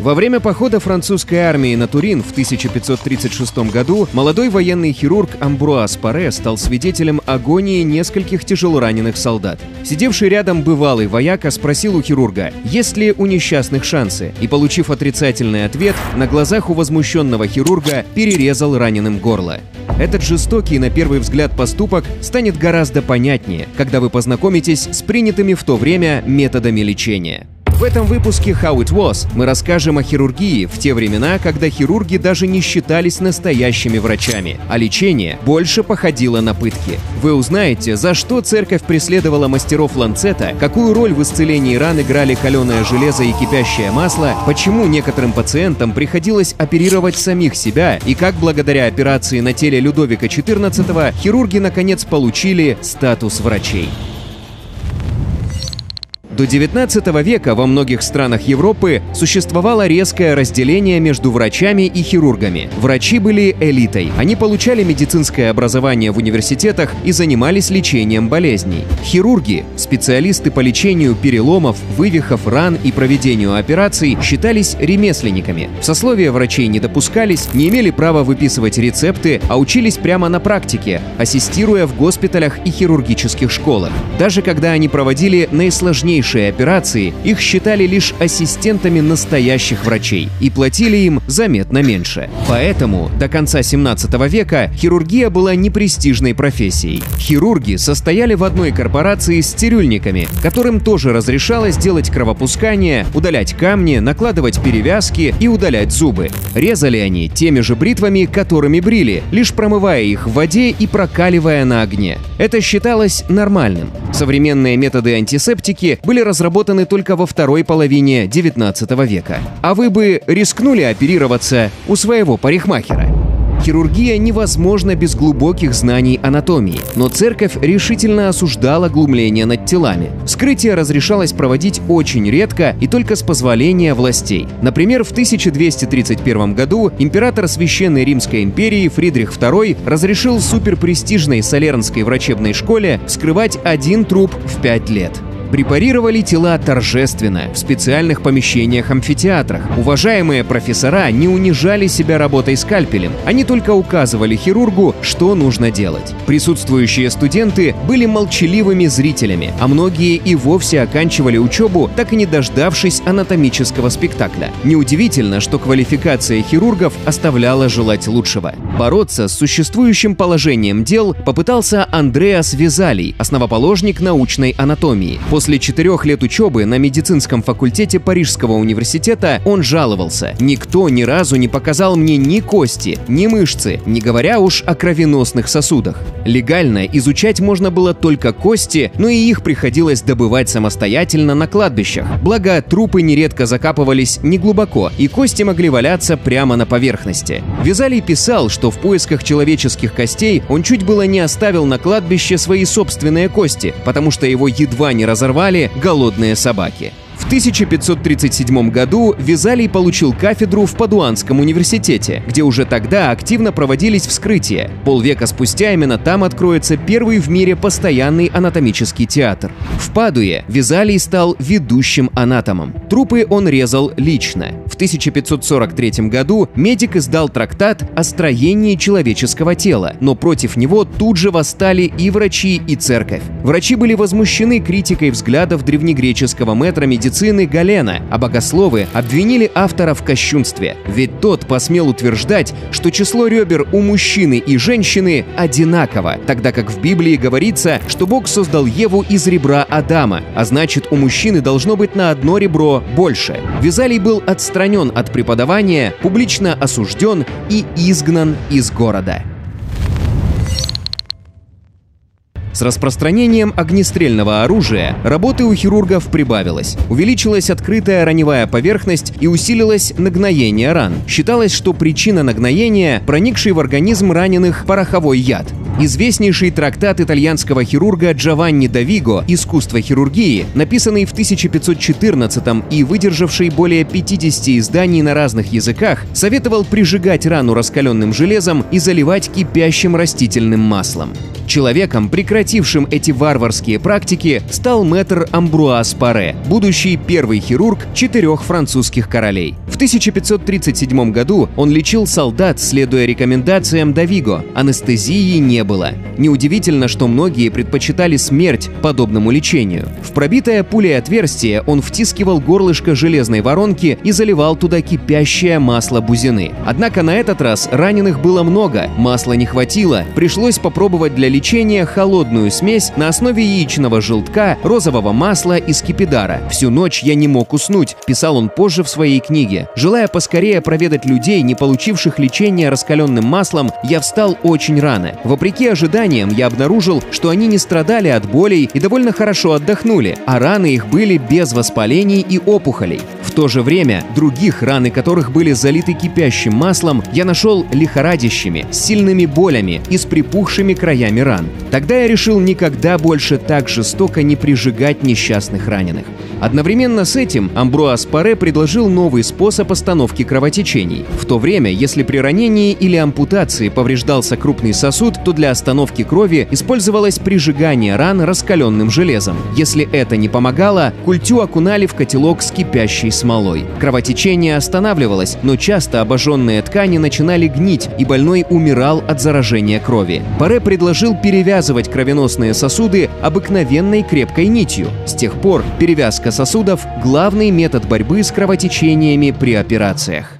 Во время похода французской армии на Турин в 1536 году молодой военный хирург Амбруас Паре стал свидетелем агонии нескольких тяжелораненых солдат. Сидевший рядом бывалый вояка спросил у хирурга, есть ли у несчастных шансы, и, получив отрицательный ответ, на глазах у возмущенного хирурга перерезал раненым горло. Этот жестокий на первый взгляд поступок станет гораздо понятнее, когда вы познакомитесь с принятыми в то время методами лечения. В этом выпуске How It Was мы расскажем о хирургии в те времена, когда хирурги даже не считались настоящими врачами, а лечение больше походило на пытки. Вы узнаете, за что церковь преследовала мастеров ланцета, какую роль в исцелении ран играли каленое железо и кипящее масло, почему некоторым пациентам приходилось оперировать самих себя и как благодаря операции на теле Людовика XIV хирурги наконец получили статус врачей. До 19 века во многих странах Европы существовало резкое разделение между врачами и хирургами. Врачи были элитой. Они получали медицинское образование в университетах и занимались лечением болезней. Хирурги, специалисты по лечению переломов, вывихов, ран и проведению операций, считались ремесленниками. В сословие врачей не допускались, не имели права выписывать рецепты, а учились прямо на практике, ассистируя в госпиталях и хирургических школах. Даже когда они проводили наисложнейшие сложнейшие операции, их считали лишь ассистентами настоящих врачей и платили им заметно меньше. Поэтому до конца 17 века хирургия была непрестижной профессией. Хирурги состояли в одной корпорации с цирюльниками, которым тоже разрешалось делать кровопускание, удалять камни, накладывать перевязки и удалять зубы. Резали они теми же бритвами, которыми брили, лишь промывая их в воде и прокаливая на огне. Это считалось нормальным. Современные методы антисептики были разработаны только во второй половине 19 века. А вы бы рискнули оперироваться у своего парикмахера? Хирургия невозможна без глубоких знаний анатомии, но церковь решительно осуждала глумление над телами. Вскрытие разрешалось проводить очень редко и только с позволения властей. Например, в 1231 году император Священной Римской империи Фридрих II разрешил суперпрестижной Солернской врачебной школе вскрывать один труп в пять лет. Препарировали тела торжественно, в специальных помещениях-амфитеатрах. Уважаемые профессора не унижали себя работой скальпелем, они только указывали хирургу, что нужно делать. Присутствующие студенты были молчаливыми зрителями, а многие и вовсе оканчивали учебу, так и не дождавшись анатомического спектакля. Неудивительно, что квалификация хирургов оставляла желать лучшего. Бороться с существующим положением дел попытался Андреас Визалий, основоположник научной анатомии. После четырех лет учебы на медицинском факультете Парижского университета он жаловался. Никто ни разу не показал мне ни кости, ни мышцы, не говоря уж о кровеносных сосудах. Легально изучать можно было только кости, но и их приходилось добывать самостоятельно на кладбищах. Благо, трупы нередко закапывались неглубоко, и кости могли валяться прямо на поверхности. Визалий писал, что в поисках человеческих костей он чуть было не оставил на кладбище свои собственные кости, потому что его едва не разорвали разорвали голодные собаки. В 1537 году Визалий получил кафедру в Падуанском университете, где уже тогда активно проводились вскрытия. Полвека спустя именно там откроется первый в мире постоянный анатомический театр. В Падуе Визалий стал ведущим анатомом. Трупы он резал лично. В 1543 году медик издал трактат о строении человеческого тела, но против него тут же восстали и врачи, и церковь. Врачи были возмущены критикой взглядов древнегреческого мэтра медицины медицины Галена, а богословы обвинили автора в кощунстве, ведь тот посмел утверждать, что число ребер у мужчины и женщины одинаково, тогда как в Библии говорится, что Бог создал Еву из ребра Адама, а значит у мужчины должно быть на одно ребро больше. Визалий был отстранен от преподавания, публично осужден и изгнан из города. С распространением огнестрельного оружия работы у хирургов прибавилось. Увеличилась открытая раневая поверхность и усилилось нагноение ран. Считалось, что причина нагноения – проникший в организм раненых пороховой яд. Известнейший трактат итальянского хирурга Джованни Давиго «Искусство хирургии», написанный в 1514 и выдержавший более 50 изданий на разных языках, советовал прижигать рану раскаленным железом и заливать кипящим растительным маслом. Человеком, прекратившим эти варварские практики, стал мэтр Амбруаз Паре, будущий первый хирург четырех французских королей. В 1537 году он лечил солдат, следуя рекомендациям Давиго. Анестезии не было. Неудивительно, что многие предпочитали смерть подобному лечению. В пробитое пулей отверстие он втискивал горлышко железной воронки и заливал туда кипящее масло бузины. Однако на этот раз раненых было много, масла не хватило, пришлось попробовать для лечения холодную смесь на основе яичного желтка, розового масла и скипидара. Всю ночь я не мог уснуть, писал он позже в своей книге. Желая поскорее проведать людей, не получивших лечения раскаленным маслом, я встал очень рано. Вопреки ожиданиям, я обнаружил, что они не страдали от болей и довольно хорошо отдохнули, а раны их были без воспалений и опухолей. В то же время других, раны которых были залиты кипящим маслом, я нашел лихорадящими, с сильными болями и с припухшими краями ран. Тогда я решил никогда больше так жестоко не прижигать несчастных раненых. Одновременно с этим Амбруас Паре предложил новый способ остановки кровотечений. В то время, если при ранении или ампутации повреждался крупный сосуд, то для остановки крови использовалось прижигание ран раскаленным железом. Если это не помогало, культю окунали в котелок с кипящей смолой. Кровотечение останавливалось, но часто обожженные ткани начинали гнить, и больной умирал от заражения крови. Паре предложил перевязывать кровеносные сосуды обыкновенной крепкой нитью. С тех пор перевязка сосудов – главный метод борьбы с кровотечениями при операциях.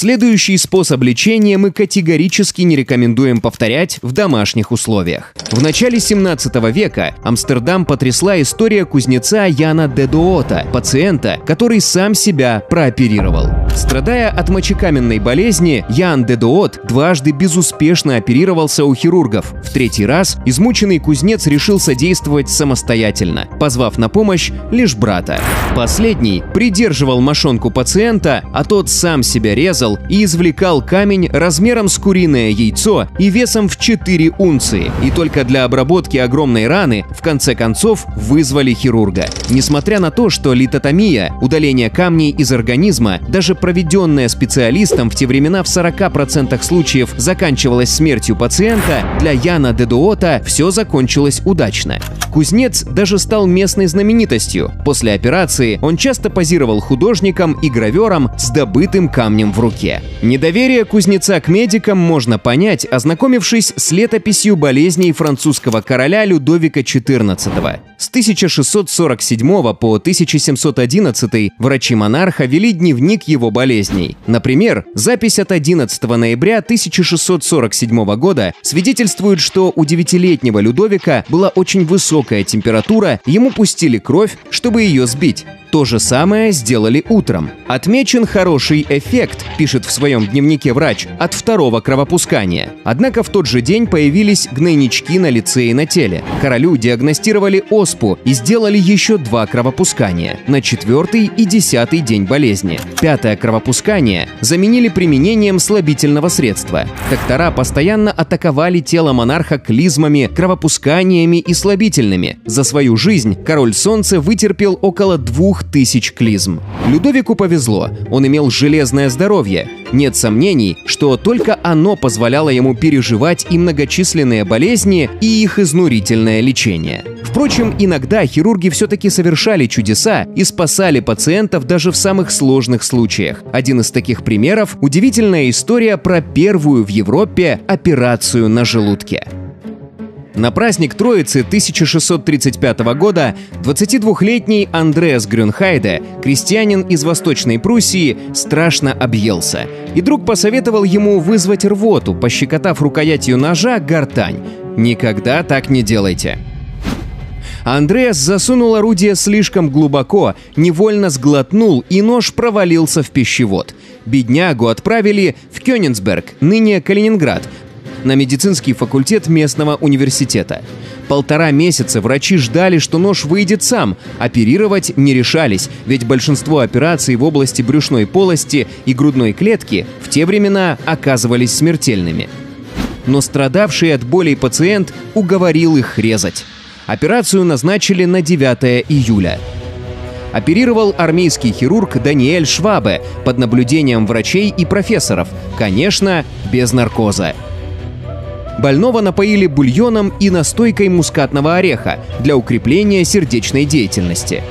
Следующий способ лечения мы категорически не рекомендуем повторять в домашних условиях. В начале 17 века Амстердам потрясла история кузнеца Яна Дедуота, пациента, который сам себя прооперировал. Страдая от мочекаменной болезни, Ян Дедуот дважды безуспешно оперировался у хирургов. В третий раз измученный кузнец решил содействовать самостоятельно, позвав на помощь лишь брата. Последний придерживал мошонку пациента, а тот сам себя резал, резал и извлекал камень размером с куриное яйцо и весом в 4 унции. И только для обработки огромной раны в конце концов вызвали хирурга. Несмотря на то, что литотомия, удаление камней из организма, даже проведенная специалистом в те времена в 40% случаев заканчивалась смертью пациента, для Яна Дедуота все закончилось удачно. Кузнец даже стал местной знаменитостью. После операции он часто позировал художником и гравером с добытым камнем в руке руке. Недоверие кузнеца к медикам можно понять, ознакомившись с летописью болезней французского короля Людовика XIV. С 1647 по 1711 врачи монарха вели дневник его болезней. Например, запись от 11 ноября 1647 года свидетельствует, что у девятилетнего Людовика была очень высокая температура, ему пустили кровь, чтобы ее сбить. То же самое сделали утром. Отмечен хороший эффект, пишет в своем дневнике врач, от второго кровопускания. Однако в тот же день появились гнойнички на лице и на теле. Королю диагностировали оспу и сделали еще два кровопускания на четвертый и десятый день болезни. Пятое кровопускание заменили применением слабительного средства. Доктора постоянно атаковали тело монарха клизмами, кровопусканиями и слабительными. За свою жизнь король солнца вытерпел около двух тысяч клизм. Людовику повезло, он имел железное здоровье. Нет сомнений, что только оно позволяло ему переживать и многочисленные болезни, и их изнурительное лечение. Впрочем, иногда хирурги все-таки совершали чудеса и спасали пациентов даже в самых сложных случаях. Один из таких примеров – удивительная история про первую в Европе операцию на желудке. На праздник Троицы 1635 года 22-летний Андреас Грюнхайде, крестьянин из Восточной Пруссии, страшно объелся. И друг посоветовал ему вызвать рвоту, пощекотав рукоятью ножа гортань. Никогда так не делайте. Андреас засунул орудие слишком глубоко, невольно сглотнул, и нож провалился в пищевод. Беднягу отправили в Кёнигсберг, ныне Калининград, на медицинский факультет местного университета. Полтора месяца врачи ждали, что нож выйдет сам. Оперировать не решались, ведь большинство операций в области брюшной полости и грудной клетки в те времена оказывались смертельными. Но страдавший от болей пациент уговорил их резать. Операцию назначили на 9 июля. оперировал армейский хирург Даниэль Швабе под наблюдением врачей и профессоров, конечно, без наркоза. Больного напоили бульоном и настойкой мускатного ореха для укрепления сердечной деятельности.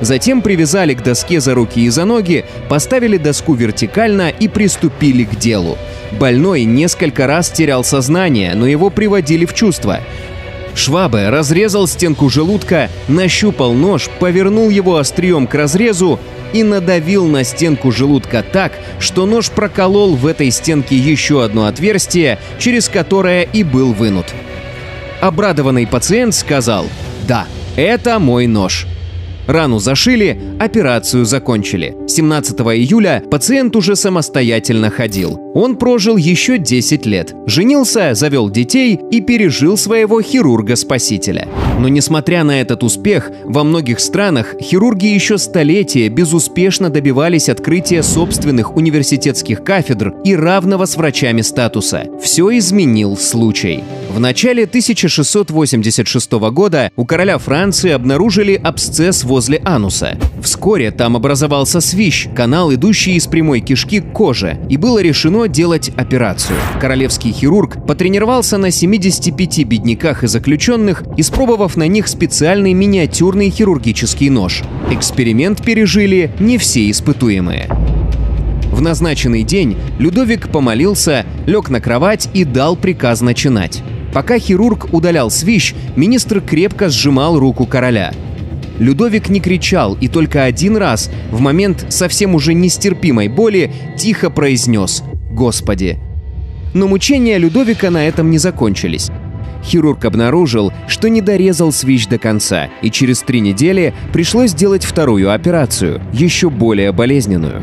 Затем привязали к доске за руки и за ноги, поставили доску вертикально и приступили к делу. Больной несколько раз терял сознание, но его приводили в чувство. Швабе разрезал стенку желудка, нащупал нож, повернул его острием к разрезу и надавил на стенку желудка так, что нож проколол в этой стенке еще одно отверстие, через которое и был вынут. Обрадованный пациент сказал «Да, это мой нож». Рану зашили, операцию закончили. 17 июля пациент уже самостоятельно ходил. Он прожил еще 10 лет, женился, завел детей и пережил своего хирурга-спасителя. Но несмотря на этот успех, во многих странах хирурги еще столетия безуспешно добивались открытия собственных университетских кафедр и равного с врачами статуса. Все изменил случай. В начале 1686 года у короля Франции обнаружили абсцесс возле ануса. Вскоре там образовался свищ, канал, идущий из прямой кишки к коже, и было решено делать операцию. Королевский хирург потренировался на 75 бедняках и заключенных, испробовав на них специальный миниатюрный хирургический нож. Эксперимент пережили не все испытуемые. В назначенный день Людовик помолился, лег на кровать и дал приказ начинать. Пока хирург удалял свищ, министр крепко сжимал руку короля. Людовик не кричал и только один раз, в момент совсем уже нестерпимой боли, тихо произнес «Господи». Но мучения Людовика на этом не закончились. Хирург обнаружил, что не дорезал свищ до конца, и через три недели пришлось сделать вторую операцию, еще более болезненную.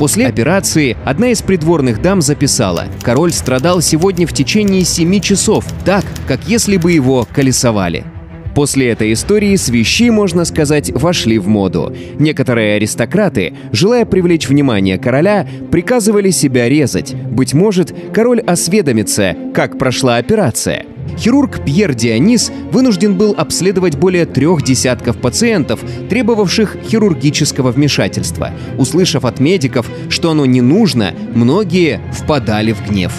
После операции одна из придворных дам записала, король страдал сегодня в течение семи часов, так, как если бы его колесовали. После этой истории свищи, можно сказать, вошли в моду. Некоторые аристократы, желая привлечь внимание короля, приказывали себя резать. Быть может, король осведомится, как прошла операция. Хирург Пьер Дионис вынужден был обследовать более трех десятков пациентов, требовавших хирургического вмешательства. Услышав от медиков, что оно не нужно, многие впадали в гнев.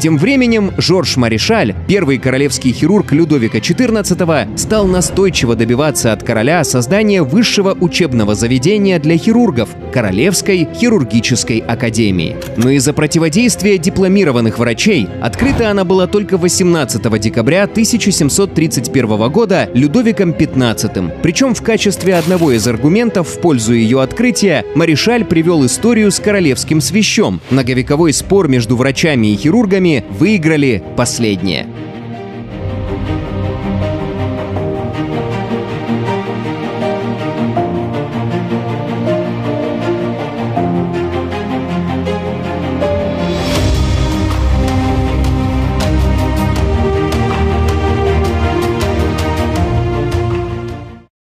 Тем временем Жорж Маришаль, первый королевский хирург Людовика XIV, стал настойчиво добиваться от короля создания высшего учебного заведения для хирургов – Королевской хирургической академии. Но из-за противодействия дипломированных врачей открыта она была только 18 декабря 1731 года Людовиком XV. Причем в качестве одного из аргументов в пользу ее открытия Маришаль привел историю с королевским свящом. Многовековой спор между врачами и хирургами выиграли последние.